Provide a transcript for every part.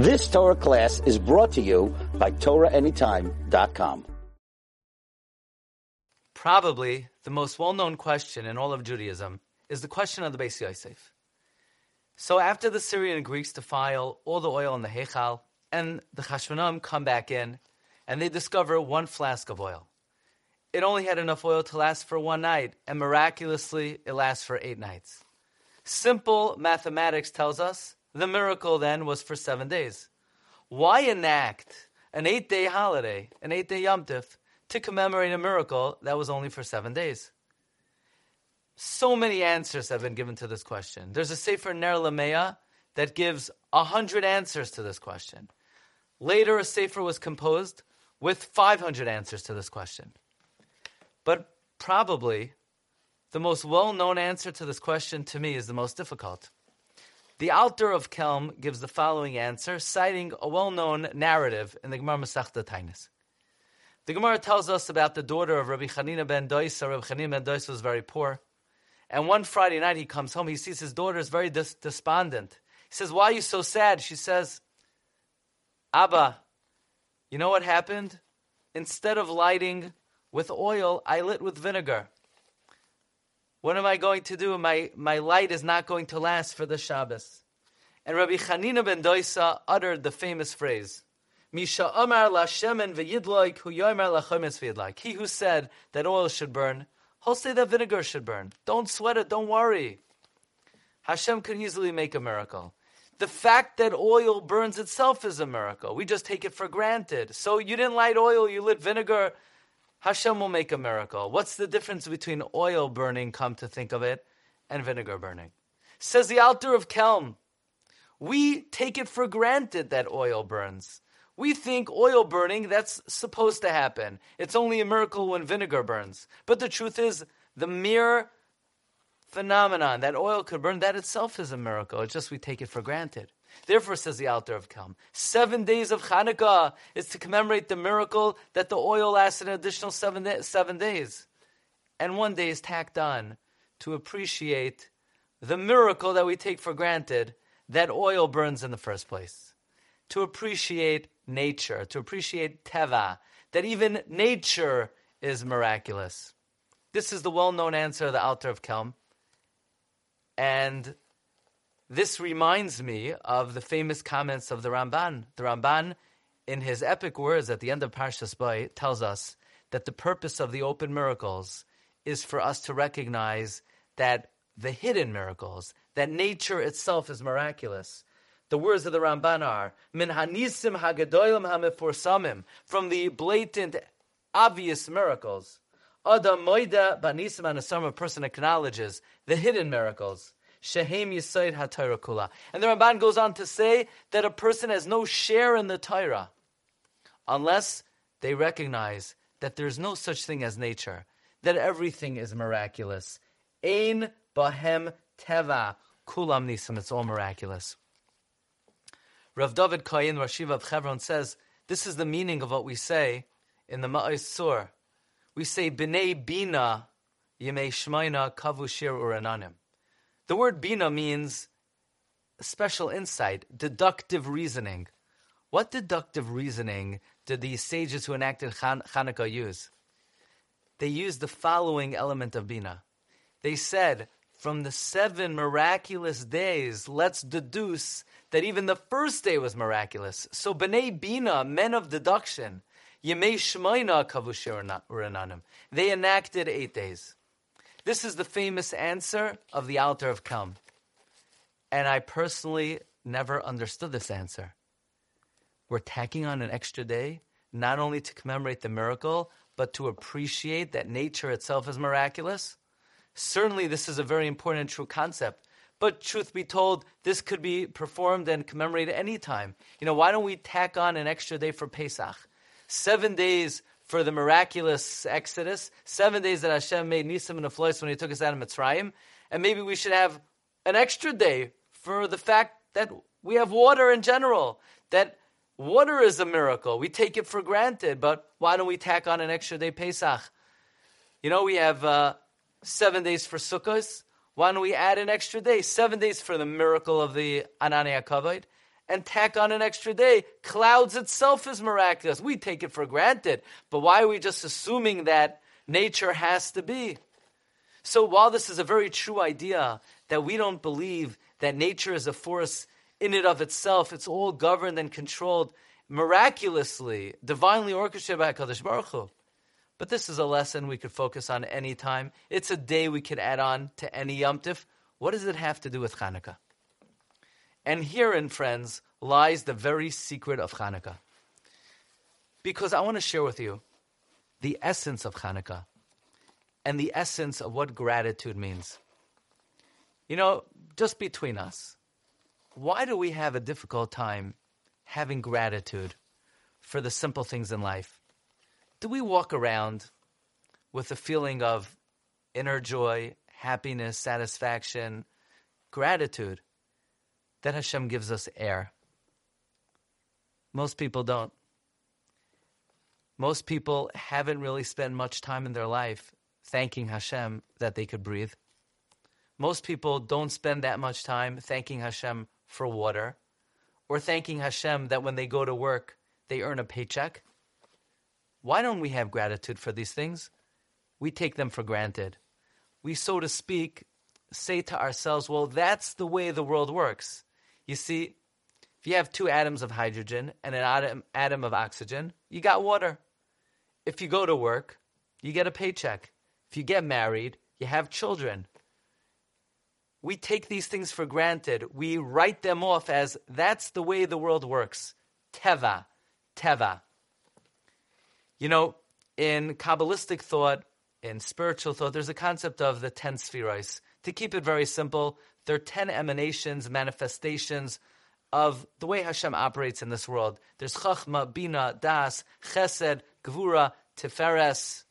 This Torah class is brought to you by TorahAnytime.com. Probably the most well-known question in all of Judaism is the question of the Beis Yosef. So after the Syrian Greeks defile all the oil in the Heichal, and the Chashmonaim come back in, and they discover one flask of oil. It only had enough oil to last for one night, and miraculously, it lasts for eight nights. Simple mathematics tells us the miracle then was for seven days. Why enact an eight day holiday, an eight day Yom Tif, to commemorate a miracle that was only for seven days? So many answers have been given to this question. There's a Sefer Ner Lameya that gives a hundred answers to this question. Later, a Sefer was composed with 500 answers to this question. But probably the most well known answer to this question to me is the most difficult. The Alter of Kelm gives the following answer, citing a well known narrative in the Gemara Masechta Tainis. The Gemara tells us about the daughter of Rabbi Chanina ben Dois. Rabbi Chanina ben Dois was very poor. And one Friday night he comes home, he sees his daughter is very dis- despondent. He says, Why are you so sad? She says, Abba, you know what happened? Instead of lighting with oil, I lit with vinegar. What am I going to do? My, my light is not going to last for the Shabbos. And Rabbi Chanina ben Doisa uttered the famous phrase, Misha Amar la shemen v'yidloik hu yomer la v'yidloik. He who said that oil should burn, he'll say that vinegar should burn. Don't sweat it, don't worry. Hashem could easily make a miracle. The fact that oil burns itself is a miracle. We just take it for granted. So you didn't light oil, you lit vinegar. Hashem will make a miracle. What's the difference between oil burning, come to think of it, and vinegar burning? Says the Alter of Kelm. We take it for granted that oil burns. We think oil burning, that's supposed to happen. It's only a miracle when vinegar burns. But the truth is, the mere phenomenon that oil could burn, that itself is a miracle. It's just we take it for granted. Therefore, says the Alter of Kelm, seven days of Hanukkah is to commemorate the miracle that the oil lasted an additional seven, day, seven days. And one day is tacked on to appreciate the miracle that we take for granted that oil burns in the first place. To appreciate nature, to appreciate Teva, that even nature is miraculous. This is the well known answer of the Alter of Kelm. And this reminds me of the famous comments of the Ramban. The Ramban, in his epic words at the end of Parshas Bo, tells us that the purpose of the open miracles is for us to recognize that the hidden miracles, that nature itself is miraculous. The words of the Ramban are Min hanisim hagadolim hamifursamim from the blatant, obvious miracles. Adam moida banisim anasam a person acknowledges the hidden miracles. Shehem Yisoid HaTorah Kula. And the Ramban goes on to say that a person has no share in the Torah unless they recognize that there's no such thing as nature, that everything is miraculous. Ein Bahem Teva Kulam Nisim, it's all miraculous. Rav David Koyin, Rashiva of Chevron, says this is the meaning of what we say in the Ma'oz Tzur. We say, B'nei Bina Yemei Shmaina Kavu Shir Urananim. The word bina means special insight, deductive reasoning. What deductive reasoning did these sages who enacted Chan- Hanukkah use? They used the following element of bina. They said, from the seven miraculous days, let's deduce that even the first day was miraculous. So, B'nai Bina, men of deduction, Yemei Shemaina Kavushir They enacted eight days. This is the famous answer of the Alter of Kelm. And I personally never understood this answer. We're tacking on an extra day, not only to commemorate the miracle, but to appreciate that nature itself is miraculous. Certainly, this is a very important and true concept. But truth be told, this could be performed and commemorated any time. You know, why don't we tack on an extra day for Pesach? Seven days for the miraculous Exodus, seven days that Hashem made Nisim and Aflois when He took us out of Mitzrayim, and maybe we should have an extra day for the fact that we have water in general, that water is a miracle. We take it for granted, but why don't we tack on an extra day Pesach? You know, we have uh, seven days for Sukkot. Why don't we add an extra day? Seven days for the miracle of the Ananei Kavod, and tack on an extra day. Clouds itself is miraculous. We take it for granted. But why are we just assuming that nature has to be? So while this is a very true idea that we don't believe that nature is a force in and of itself, it's all governed and controlled miraculously, divinely orchestrated by HaKadosh Baruch Hu. But this is a lesson we could focus on any time. It's a day we could add on to any Yom Tif. What does it have to do with Hanukkah? And herein, friends, lies the very secret of Hanukkah. Because I want to share with you the essence of Hanukkah and the essence of what gratitude means. You know, just between us, why do we have a difficult time having gratitude for the simple things in life? do we walk around with a feeling of inner joy, happiness, satisfaction, gratitude that Hashem gives us air? Most people don't. Most people haven't really spent much time in their life thanking Hashem that they could breathe. Most people don't spend that much time thanking Hashem for water or thanking Hashem that when they go to work, they earn a paycheck. Why don't we have gratitude for these things? We take them for granted. We, so to speak, say to ourselves, well, that's the way the world works. You see, if you have two atoms of hydrogen and an atom, atom of oxygen, you got water. If you go to work, you get a paycheck. If you get married, you have children. We take these things for granted. We write them off as that's the way the world works. Teva, teva. You know, in Kabbalistic thought, in spiritual thought, there's a concept of the ten spheres. To keep it very simple, there are ten emanations, manifestations of the way Hashem operates in this world. There's Chachma, Bina, Das, Chesed, Gvura, Tiferes,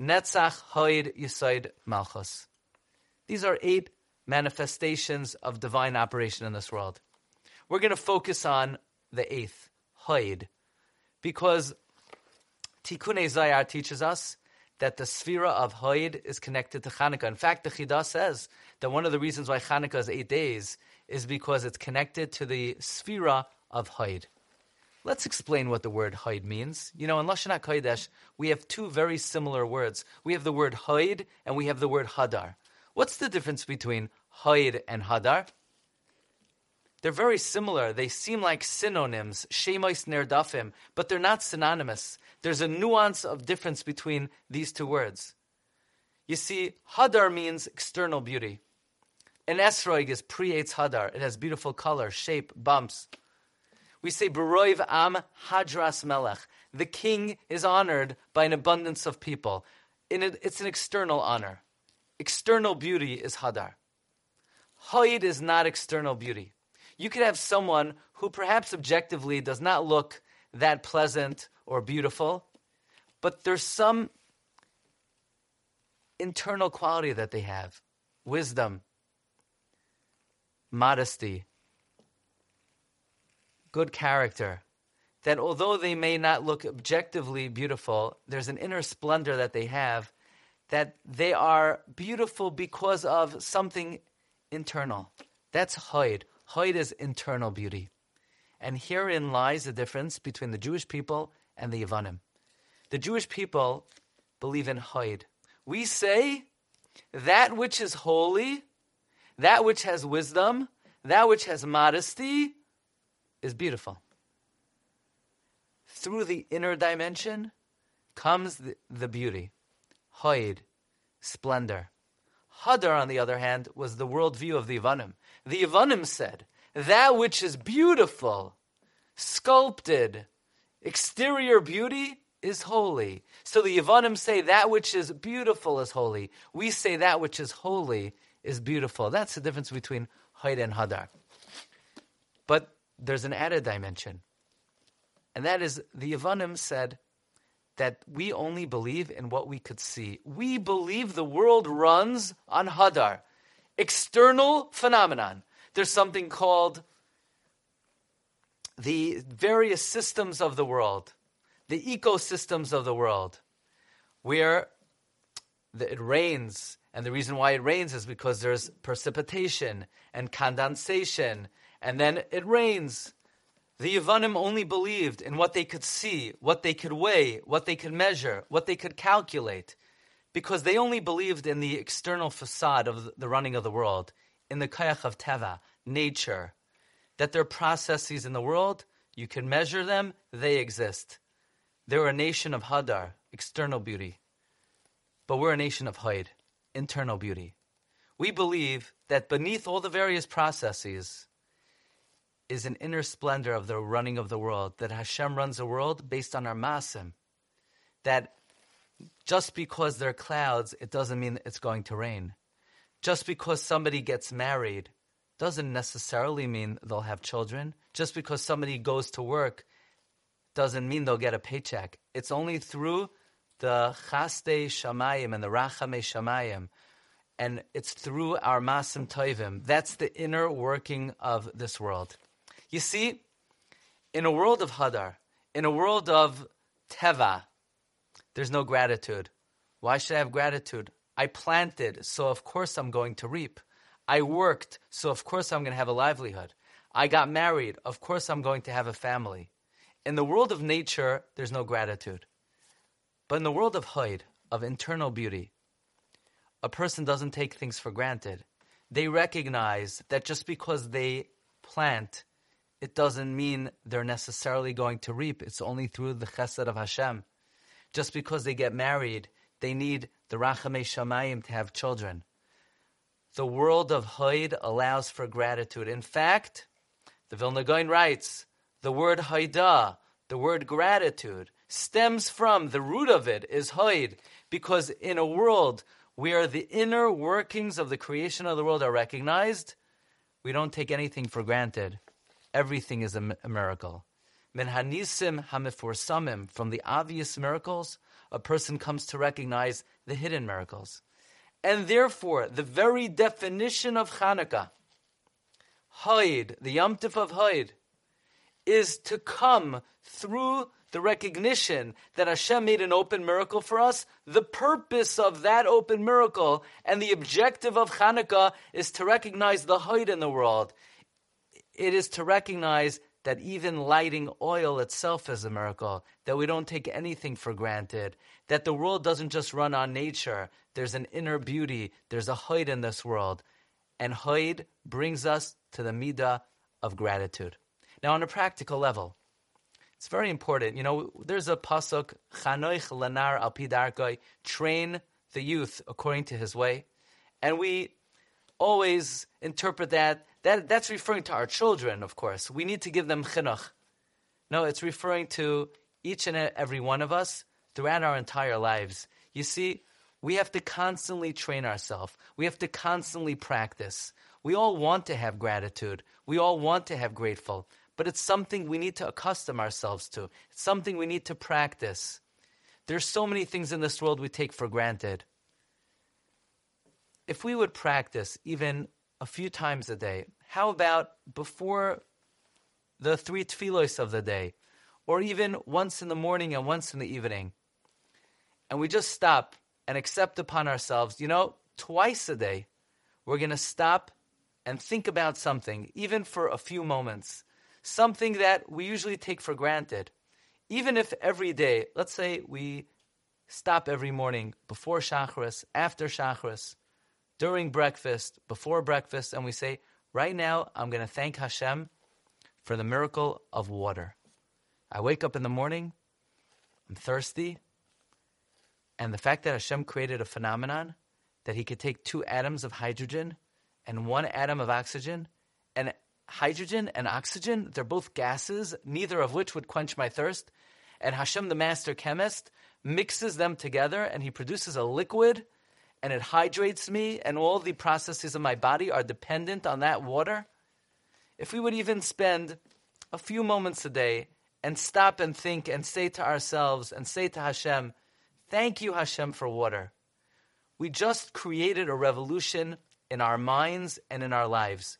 Netzach, Hoid, Yisoid, Malchus. These are eight manifestations of divine operation in this world. We're going to focus on the eighth, Hoid, because Tikkun Zohar teaches us that the Sphira of Hoid is connected to Hanukkah. In fact, the Chidah says that one of the reasons why Hanukkah is eight days is because it's connected to the Sphira of Hoid. Let's explain what the word Hoid means. You know, in Lashon HaKodesh, we have two very similar words. We have the word Hoid and we have the word Hadar. What's the difference between Hoid and Hadar? They're very similar. They seem like synonyms, Shemois Nerdafim, but they're not synonymous. There's a nuance of difference between these two words. You see, Hadar means external beauty. An esrog is pre-eitz Hadar. It has beautiful color, shape, bumps. We say Baroiv Am Hadras Melech. The king is honored by an abundance of people. It's an external honor. External beauty is Hadar. Hoid is not external beauty. You could have someone who perhaps objectively does not look that pleasant or beautiful, but there's some internal quality that they have wisdom, modesty, good character. That although they may not look objectively beautiful, there's an inner splendor that they have that they are beautiful because of something internal. That's Hoid. Hoid is internal beauty. And herein lies the difference between the Jewish people and the Yavanim. The Jewish people believe in Hoid. We say that which is holy, that which has wisdom, that which has modesty is beautiful. Through the inner dimension comes the, the beauty. Hoid, splendor. Hadar, on the other hand, was the worldview of the Yavanim. The Yavanim said, that which is beautiful, sculpted, exterior beauty is holy. So the Yavanim say that which is beautiful is holy. We say that which is holy is beautiful. That's the difference between Haid and Hadar. But there's an added dimension. And that is the Yavanim said that we only believe in what we could see. We believe the world runs on Hadar, external phenomenon. There's something called the various systems of the world, the ecosystems of the world, where it rains. And the reason why it rains is because there's precipitation and condensation and then it rains. The Yavanim only believed in what they could see, what they could weigh, what they could measure, what they could calculate, because they only believed in the external facade of the running of the world, in the kayach of teva, nature, that there are processes in the world, you can measure them, they exist. They're a nation of hadar, external beauty, but we're a nation of haid, internal beauty. We believe that beneath all the various processes, is an inner splendor of the running of the world, that Hashem runs the world based on our masim. That just because there are clouds, it doesn't mean it's going to rain. Just because somebody gets married doesn't necessarily mean they'll have children. Just because somebody goes to work doesn't mean they'll get a paycheck. It's only through the chasdei shamayim and the rachame shamayim, and it's through our masim toivim. That's the inner working of this world. You see, in a world of Hadar, in a world of Teva, there's no gratitude. Why should I have gratitude? I planted, so of course I'm going to reap. I worked, so of course I'm going to have a livelihood. I got married, of course I'm going to have a family. In the world of nature, there's no gratitude. But in the world of Haid, of internal beauty, a person doesn't take things for granted. They recognize that just because they plant it doesn't mean they're necessarily going to reap. It's only through the chesed of Hashem. Just because they get married, they need the rachamei shamayim to have children. The world of Haid allows for gratitude. In fact, the Vilna Gaon writes, the word Haida, the word gratitude, stems from, the root of it is Haid, because in a world where the inner workings of the creation of the world are recognized, we don't take anything for granted everything is a, miracle. Min hanisim samim from the obvious miracles, a person comes to recognize the hidden miracles. And therefore, the very definition of Hanukkah, Haid, the Yom of Haid, is to come through the recognition that Hashem made an open miracle for us. The purpose of that open miracle and the objective of Hanukkah is to recognize the Haid in the world it is to recognize that even lighting oil itself is a miracle, that we don't take anything for granted, that the world doesn't just run on nature. There's an inner beauty, there's a hoid in this world. And hoid brings us to the midah of gratitude. Now, on a practical level, it's very important. You know, there's a pasuk, chanoich lanar al train the youth according to his way. And we always interpret that that, that's referring to our children, of course. We need to give them chinuch. No, it's referring to each and every one of us throughout our entire lives. You see, we have to constantly train ourselves. We have to constantly practice. We all want to have gratitude. We all want to have grateful. But it's something we need to accustom ourselves to. It's something we need to practice. There's so many things in this world we take for granted. If we would practice even a few times a day. How about before the three tefillos of the day, or even once in the morning and once in the evening? And we just stop and accept upon ourselves, you know, twice a day, we're going to stop and think about something, even for a few moments, something that we usually take for granted. Even if every day, let's say we stop every morning before Shachris, after Shachris, during breakfast, before breakfast, and we say, Right now, I'm going to thank Hashem for the miracle of water. I wake up in the morning, I'm thirsty, and the fact that Hashem created a phenomenon that He could take two atoms of hydrogen and one atom of oxygen, and hydrogen and oxygen, they're both gases, neither of which would quench my thirst. And Hashem, the master chemist, mixes them together and He produces a liquid and it hydrates me, and all the processes of my body are dependent on that water, if we would even spend a few moments a day and stop and think and say to ourselves and say to Hashem, Thank you, Hashem, for water. We just created a revolution in our minds and in our lives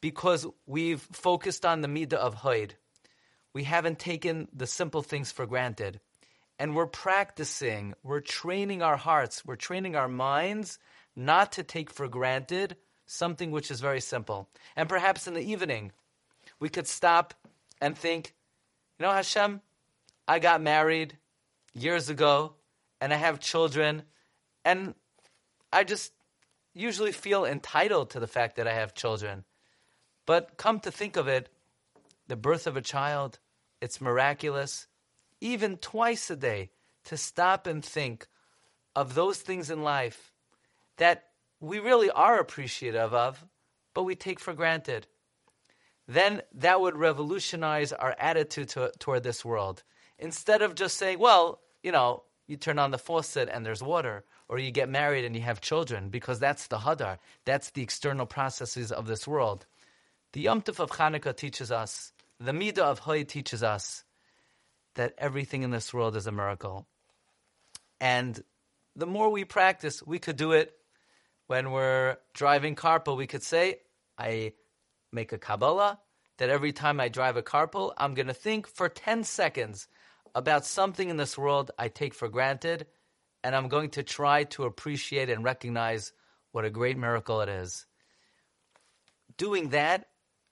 because we've focused on the midah of Haid. We haven't taken the simple things for granted and we're practicing, we're training our hearts, we're training our minds not to take for granted something which is very simple. And perhaps in the evening, we could stop and think, you know, Hashem, I got married years ago and I have children, and I just usually feel entitled to the fact that I have children. But come to think of it, the birth of a child, it's miraculous. Even twice a day, to stop and think of those things in life that we really are appreciative of, but we take for granted. Then that would revolutionize our attitude to, toward this world. Instead of just saying, well, you know, you turn on the faucet and there's water, or you get married and you have children, because that's the hadar, that's the external processes of this world. The Yom Tov of Hanukkah teaches us, the Midah of Hoy teaches us that everything in this world is a miracle. And the more we practice, we could do it when we're driving carpool. We could say, I make a Kabbalah that every time I drive a carpool, I'm going to think for 10 seconds about something in this world I take for granted, and I'm going to try to appreciate and recognize what a great miracle it is. Doing that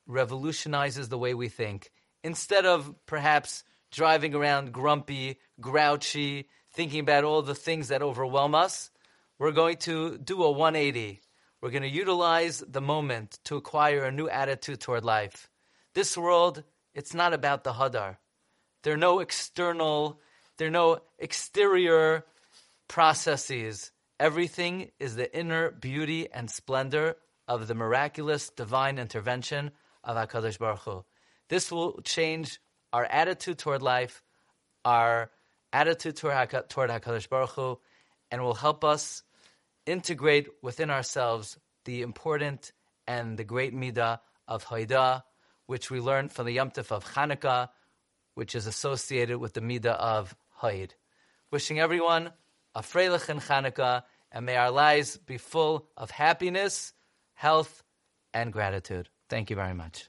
revolutionizes the way we think. Instead of perhaps driving around grumpy, grouchy, thinking about all the things that overwhelm us, we're going to do a 180. We're going to utilize the moment to acquire a new attitude toward life. This world, it's not about the hadar. There are no external, there are no exterior processes. Everything is the inner beauty and splendor of the miraculous divine intervention of HaKadosh Baruch Hu. This will change our attitude toward life, our attitude toward, toward HaKadosh Baruch Hu, and will help us integrate within ourselves the important and the great midah of Haidah, which we learn from the Yom Tov of Hanukkah, which is associated with the midah of Haid. Wishing everyone a Freilichen Hanukkah, and may our lives be full of happiness, health, and gratitude. Thank you very much.